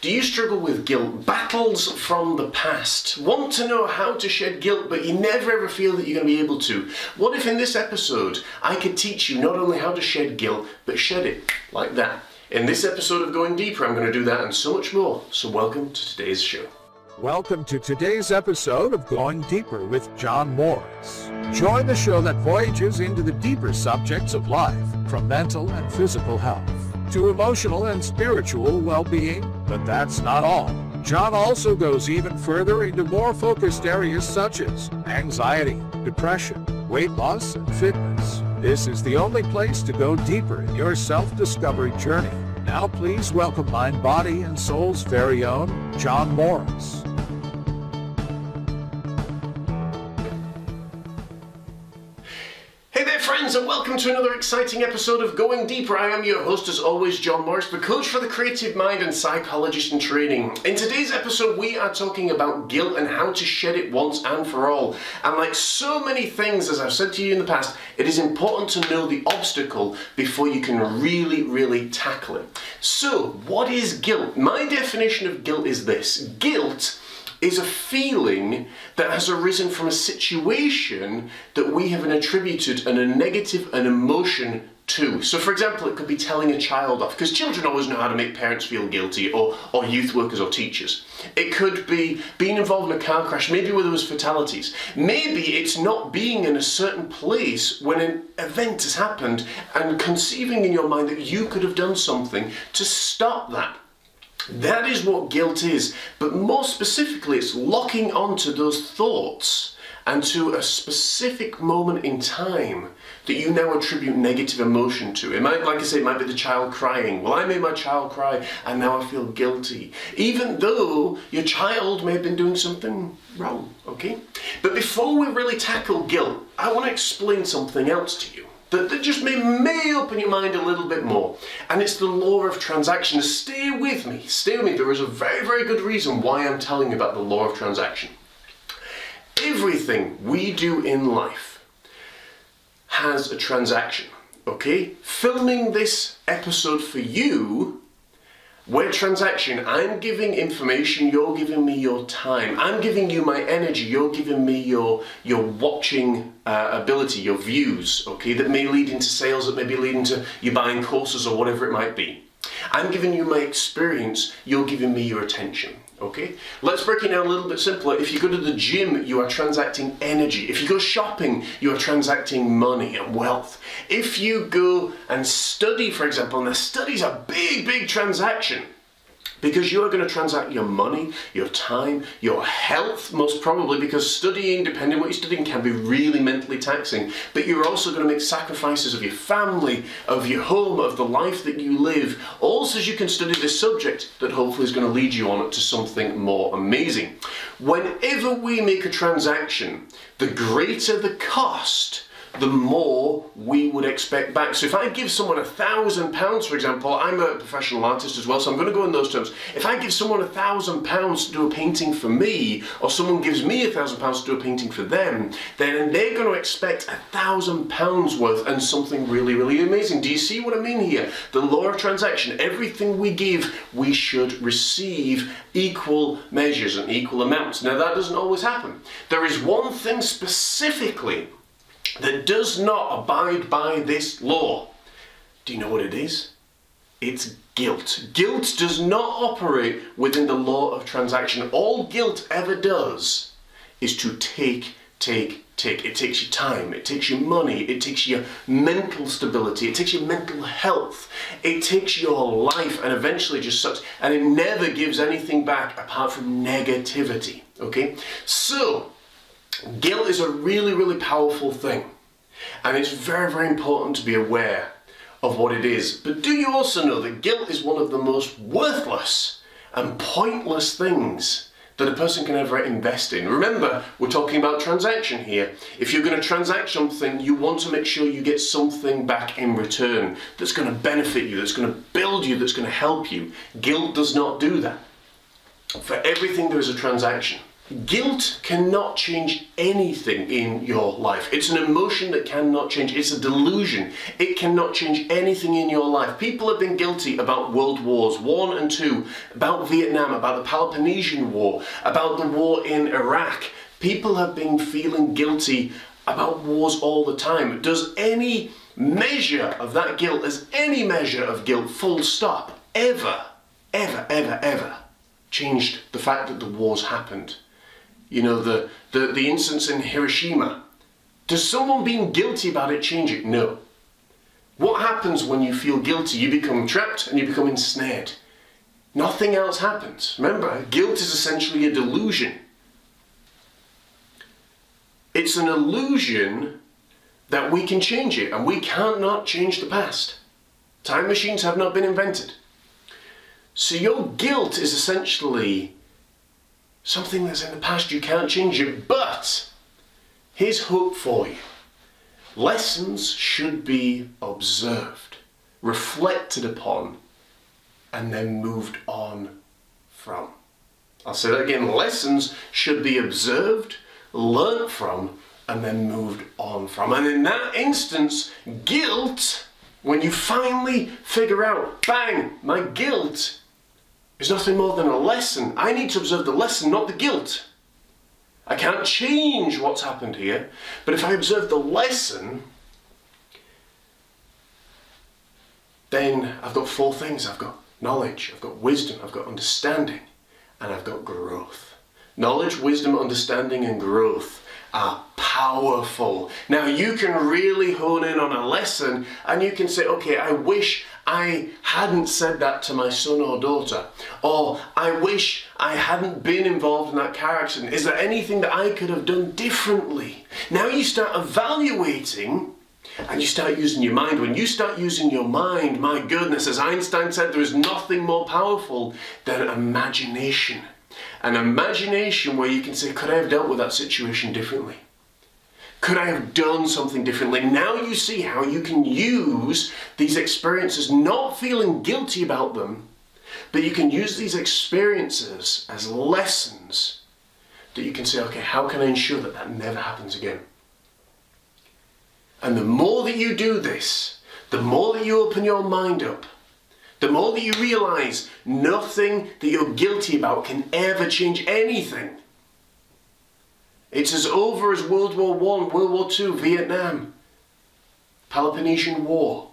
Do you struggle with guilt? Battles from the past? Want to know how to shed guilt, but you never ever feel that you're going to be able to? What if in this episode I could teach you not only how to shed guilt, but shed it like that? In this episode of Going Deeper, I'm going to do that and so much more. So, welcome to today's show. Welcome to today's episode of Going Deeper with John Morris. Join the show that voyages into the deeper subjects of life, from mental and physical health to emotional and spiritual well being. But that's not all. John also goes even further into more focused areas such as anxiety, depression, weight loss, and fitness. This is the only place to go deeper in your self discovery journey. Now, please welcome Mind, Body, and Soul's very own John Morris. Hey there, friends, and welcome to another exciting episode of Going Deeper. I am your host, as always, John Morris, the coach for the creative mind and psychologist in training. In today's episode, we are talking about guilt and how to shed it once and for all. And like so many things, as I've said to you in the past, it is important to know the obstacle before you can really, really tackle it. So, what is guilt? My definition of guilt is this guilt is a feeling that has arisen from a situation that we have attributed an, a negative an emotion to. So, for example, it could be telling a child off, because children always know how to make parents feel guilty, or, or youth workers or teachers. It could be being involved in a car crash, maybe where there was fatalities. Maybe it's not being in a certain place when an event has happened and conceiving in your mind that you could have done something to stop that. That is what guilt is. But more specifically, it's locking onto those thoughts and to a specific moment in time that you now attribute negative emotion to. It might, like I say, it might be the child crying. Well, I made my child cry and now I feel guilty. Even though your child may have been doing something wrong, okay? But before we really tackle guilt, I want to explain something else to you that, that just may, may open your mind a little bit more. And it's the law of transaction. Stay with me, stay with me. There is a very, very good reason why I'm telling you about the law of transaction. Everything we do in life has a transaction, okay? Filming this episode for you where transaction, I'm giving information, you're giving me your time. I'm giving you my energy, you're giving me your your watching uh, ability, your views, okay, that may lead into sales, that may be leading to you buying courses or whatever it might be. I'm giving you my experience, you're giving me your attention. Okay? Let's break it down a little bit simpler. If you go to the gym, you are transacting energy. If you go shopping, you are transacting money and wealth. If you go and study, for example, and the study's a big, big transaction. Because you are going to transact your money, your time, your health, most probably, because studying, depending on what you're studying, can be really mentally taxing. But you're also going to make sacrifices of your family, of your home, of the life that you live, all so you can study this subject that hopefully is going to lead you on to something more amazing. Whenever we make a transaction, the greater the cost, the more we would expect back. So if I give someone a thousand pounds, for example, I'm a professional artist as well, so I'm going to go in those terms. If I give someone a thousand pounds to do a painting for me, or someone gives me a thousand pounds to do a painting for them, then they're going to expect a thousand pounds worth and something really, really amazing. Do you see what I mean here? The law of transaction, everything we give, we should receive equal measures and equal amounts. Now that doesn't always happen. There is one thing specifically that does not abide by this law. Do you know what it is? It's guilt. Guilt does not operate within the law of transaction. All guilt ever does is to take, take, take. It takes your time, it takes your money, it takes your mental stability, it takes your mental health, it takes your life and eventually just sucks. And it never gives anything back apart from negativity. Okay? So, Guilt is a really, really powerful thing. And it's very, very important to be aware of what it is. But do you also know that guilt is one of the most worthless and pointless things that a person can ever invest in? Remember, we're talking about transaction here. If you're going to transact something, you want to make sure you get something back in return that's going to benefit you, that's going to build you, that's going to help you. Guilt does not do that. For everything, there is a transaction. Guilt cannot change anything in your life. It's an emotion that cannot change. It's a delusion. It cannot change anything in your life. People have been guilty about world wars, one and two, about Vietnam, about the Peloponnesian War, about the war in Iraq. People have been feeling guilty about wars all the time. Does any measure of that guilt, as any measure of guilt, full stop, ever, ever, ever, ever changed the fact that the wars happened? You know, the, the, the instance in Hiroshima. Does someone being guilty about it change it? No. What happens when you feel guilty? You become trapped and you become ensnared. Nothing else happens. Remember, guilt is essentially a delusion. It's an illusion that we can change it, and we cannot change the past. Time machines have not been invented. So your guilt is essentially something that's in the past, you can't change it. But here's hope for you lessons should be observed, reflected upon, and then moved on from. I'll say that again lessons should be observed, learnt from, and then moved on from. And in that instance, guilt, when you finally figure out, bang, my guilt is nothing more than a lesson. I need to observe the lesson, not the guilt. I can't change what's happened here, but if I observe the lesson, then I've got four things. I've got knowledge, I've got wisdom, I've got understanding, and I've got growth. Knowledge, wisdom, understanding, and growth are powerful. Now you can really hone in on a lesson and you can say, okay, I wish I hadn't said that to my son or daughter. Or I wish I hadn't been involved in that car accident. Is there anything that I could have done differently? Now you start evaluating and you start using your mind. When you start using your mind, my goodness, as Einstein said, there is nothing more powerful than imagination. An imagination where you can say, could I have dealt with that situation differently? Could I have done something differently? Now you see how you can use these experiences, not feeling guilty about them, but you can use these experiences as lessons that you can say, okay, how can I ensure that that never happens again? And the more that you do this, the more that you open your mind up, the more that you realize nothing that you're guilty about can ever change anything. It's as over as World War One, World War Two, Vietnam, Peloponnesian War.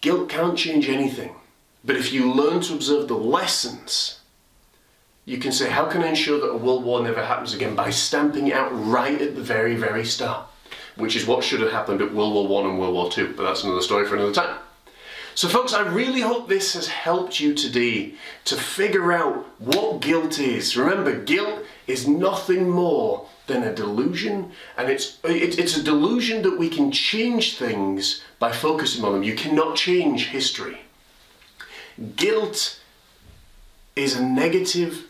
Guilt can't change anything. But if you learn to observe the lessons, you can say, how can I ensure that a world war never happens again? By stamping it out right at the very, very start, which is what should have happened at World War One and World War Two. But that's another story for another time. So, folks, I really hope this has helped you today to figure out what guilt is. Remember, guilt is nothing more than a delusion, and it's, it, it's a delusion that we can change things by focusing on them. You cannot change history. Guilt is a negative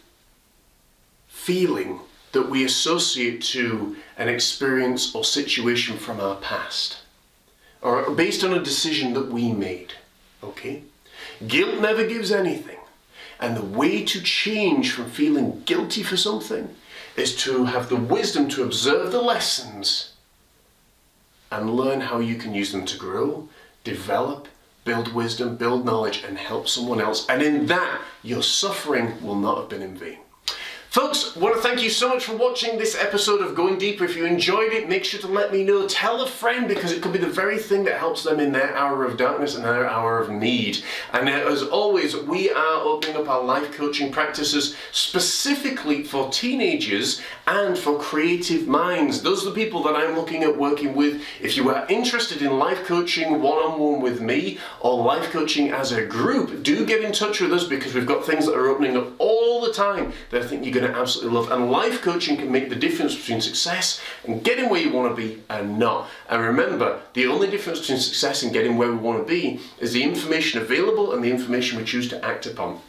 feeling that we associate to an experience or situation from our past, or based on a decision that we made. Okay? Guilt never gives anything. And the way to change from feeling guilty for something is to have the wisdom to observe the lessons and learn how you can use them to grow, develop, build wisdom, build knowledge, and help someone else. And in that, your suffering will not have been in vain. Folks, want to thank you so much for watching this episode of Going Deeper. If you enjoyed it, make sure to let me know. Tell a friend because it could be the very thing that helps them in their hour of darkness and their hour of need. And uh, as always, we are opening up our life coaching practices specifically for teenagers and for creative minds. Those are the people that I'm looking at working with. If you are interested in life coaching one-on-one with me or life coaching as a group, do get in touch with us because we've got things that are opening up all the time that I think you're going to absolutely love. And life coaching can make the difference between success and getting where you want to be and not. And remember, the only difference between success and getting where we want to be is the information available and the information we choose to act upon.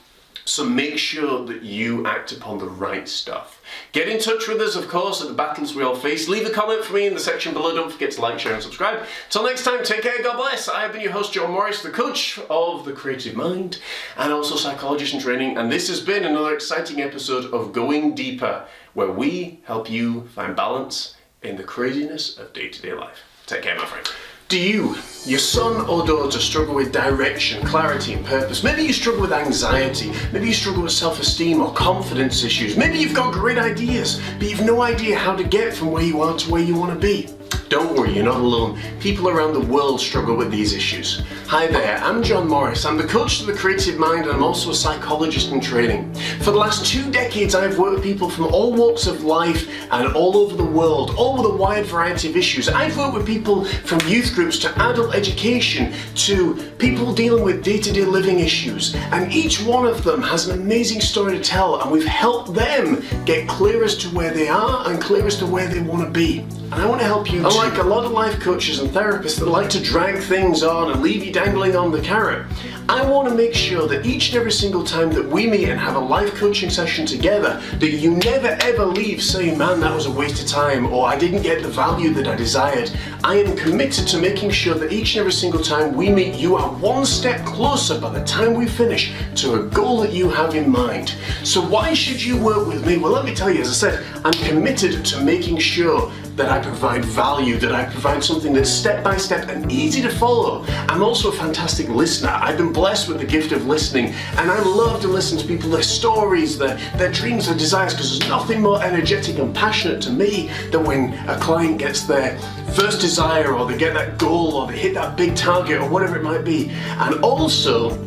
So make sure that you act upon the right stuff. Get in touch with us, of course, at the battles we all face. Leave a comment for me in the section below. Don't forget to like, share, and subscribe. Till next time, take care, God bless. I have been your host, John Morris, the coach of the creative mind and also psychologist in training. And this has been another exciting episode of Going Deeper, where we help you find balance in the craziness of day to day life. Take care, my friend. Do you, your son or daughter, struggle with direction, clarity, and purpose? Maybe you struggle with anxiety. Maybe you struggle with self esteem or confidence issues. Maybe you've got great ideas, but you've no idea how to get from where you are to where you want to be. Don't worry, you're not alone. People around the world struggle with these issues. Hi there, I'm John Morris. I'm the coach to the creative mind and I'm also a psychologist in training. For the last two decades, I've worked with people from all walks of life and all over the world, all with a wide variety of issues. I've worked with people from youth groups to adult education to people dealing with day to day living issues. And each one of them has an amazing story to tell, and we've helped them get clear as to where they are and clear as to where they want to be. And I want to help you. Oh, Unlike a lot of life coaches and therapists that like to drag things on and leave you dangling on the carrot, I want to make sure that each and every single time that we meet and have a life coaching session together, that you never ever leave saying, man, that was a waste of time, or I didn't get the value that I desired. I am committed to making sure that each and every single time we meet, you are one step closer by the time we finish to a goal that you have in mind. So why should you work with me? Well, let me tell you, as I said, I'm committed to making sure that I provide value, that I provide something that's step by step and easy to follow. I'm also a fantastic listener. I've been blessed with the gift of listening, and I love to listen to people, their stories, their, their dreams, their desires, because there's nothing more energetic and passionate to me than when a client gets their first desire or they get that goal or they hit that big target or whatever it might be. And also,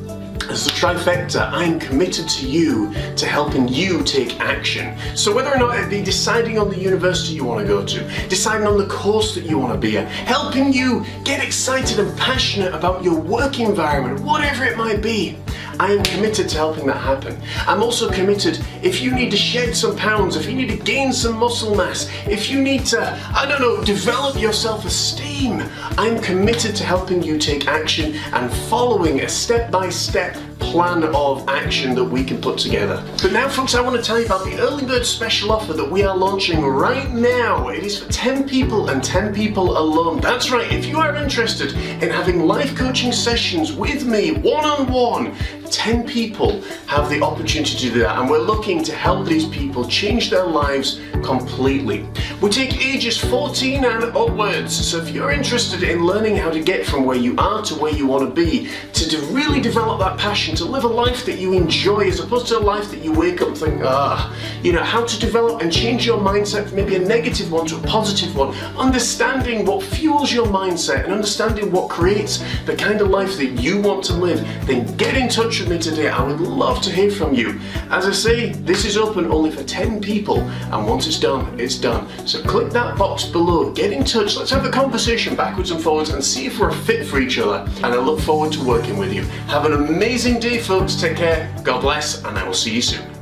as a trifecta, I'm committed to you to helping you take action. So whether or not it be deciding on the university you want to go to, deciding on the course that you want to be at, helping you get excited and passionate about your work environment, whatever it might be, I am committed to helping that happen. I'm also committed if you need to shed some pounds, if you need to gain some muscle mass, if you need to, I don't know, develop your self esteem, I'm committed to helping you take action and following a step by step plan of action that we can put together. But now, folks, I want to tell you about the early bird special offer that we are launching right now. It is for 10 people and 10 people alone. That's right, if you are interested in having life coaching sessions with me one on one, 10 people have the opportunity to do that, and we're looking to help these people change their lives completely. We take ages 14 and upwards, so if you're interested in learning how to get from where you are to where you want to be, to, really develop that passion, to live a life that you enjoy as opposed to a life that you wake up and think, ah, you know, how to develop and change your mindset from maybe a negative one to a positive one, understanding what fuels your mindset and understanding what creates the kind of life that you want to live, then get in touch with me today. I would love to hear from you. As I say, this is open only for 10 people, and once it's done, it's done. So click that box below, get in touch, let's have a conversation backwards and forwards and see if we're a fit for each other. And I look forward to working with you. Have an amazing day, folks. Take care, God bless, and I will see you soon.